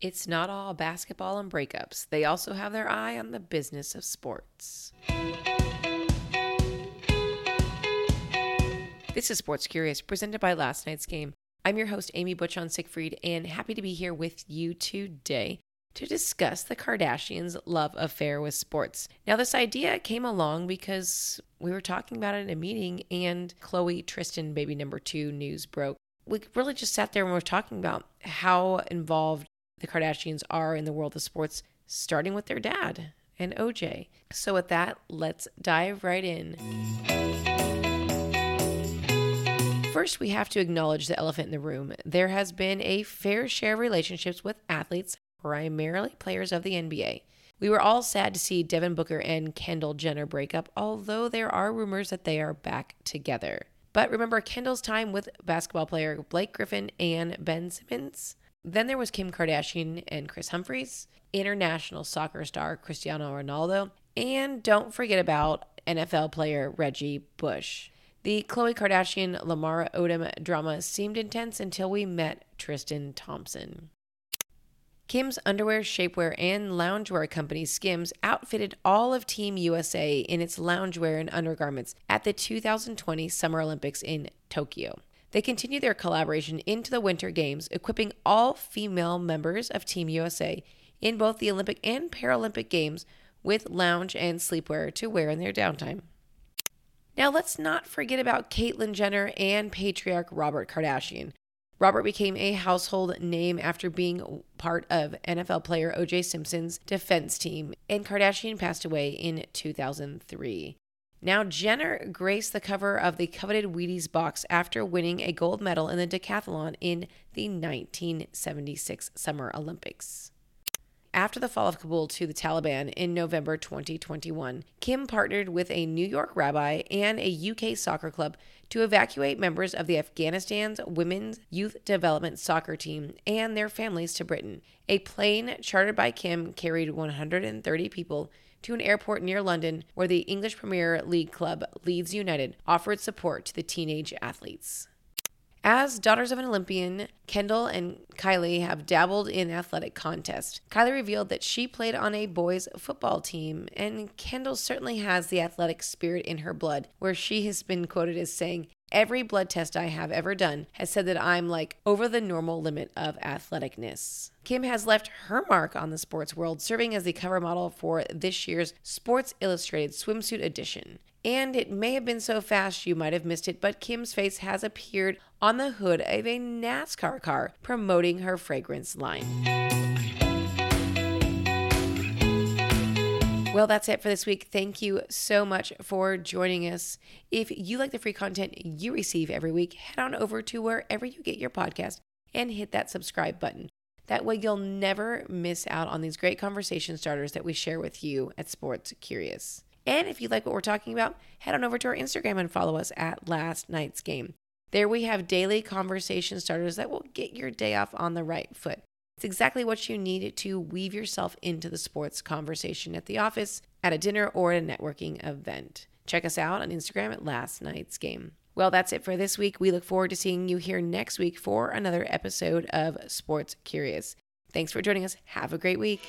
It's not all basketball and breakups. They also have their eye on the business of sports. This is Sports Curious, presented by Last Night's Game. I'm your host, Amy Butchon Siegfried, and happy to be here with you today to discuss the Kardashians' love affair with sports. Now, this idea came along because we were talking about it in a meeting, and Khloe Tristan, baby number two, news broke. We really just sat there and we were talking about how involved the Kardashians are in the world of sports, starting with their dad and OJ. So, with that, let's dive right in. First, we have to acknowledge the elephant in the room. There has been a fair share of relationships with athletes, primarily players of the NBA. We were all sad to see Devin Booker and Kendall Jenner break up, although there are rumors that they are back together. But remember Kendall's time with basketball player Blake Griffin and Ben Simmons? Then there was Kim Kardashian and Kris Humphries, international soccer star Cristiano Ronaldo, and don't forget about NFL player Reggie Bush. The Khloe Kardashian Lamar Odom drama seemed intense until we met Tristan Thompson. Kim's underwear, shapewear, and loungewear company Skims outfitted all of Team USA in its loungewear and undergarments at the 2020 Summer Olympics in Tokyo. They continue their collaboration into the Winter Games, equipping all female members of Team USA in both the Olympic and Paralympic Games with lounge and sleepwear to wear in their downtime. Now, let's not forget about Caitlyn Jenner and patriarch Robert Kardashian. Robert became a household name after being part of NFL player OJ Simpson's defense team, and Kardashian passed away in 2003. Now, Jenner graced the cover of the coveted Wheaties box after winning a gold medal in the decathlon in the 1976 Summer Olympics. After the fall of Kabul to the Taliban in November 2021, Kim partnered with a New York rabbi and a UK soccer club to evacuate members of the Afghanistan's women's youth development soccer team and their families to Britain. A plane chartered by Kim carried 130 people to an airport near London where the English Premier League club Leeds United offered support to the teenage athletes. As daughters of an Olympian, Kendall and Kylie have dabbled in athletic contests. Kylie revealed that she played on a boys' football team, and Kendall certainly has the athletic spirit in her blood, where she has been quoted as saying, Every blood test I have ever done has said that I'm like over the normal limit of athleticness. Kim has left her mark on the sports world, serving as the cover model for this year's Sports Illustrated swimsuit edition. And it may have been so fast you might have missed it, but Kim's face has appeared on the hood of a NASCAR car promoting her fragrance line. Well, that's it for this week. Thank you so much for joining us. If you like the free content you receive every week, head on over to wherever you get your podcast and hit that subscribe button. That way, you'll never miss out on these great conversation starters that we share with you at Sports Curious. And if you like what we're talking about, head on over to our Instagram and follow us at Last Night's Game. There we have daily conversation starters that will get your day off on the right foot. It's exactly what you need to weave yourself into the sports conversation at the office, at a dinner, or at a networking event. Check us out on Instagram at Last Night's Game. Well, that's it for this week. We look forward to seeing you here next week for another episode of Sports Curious. Thanks for joining us. Have a great week.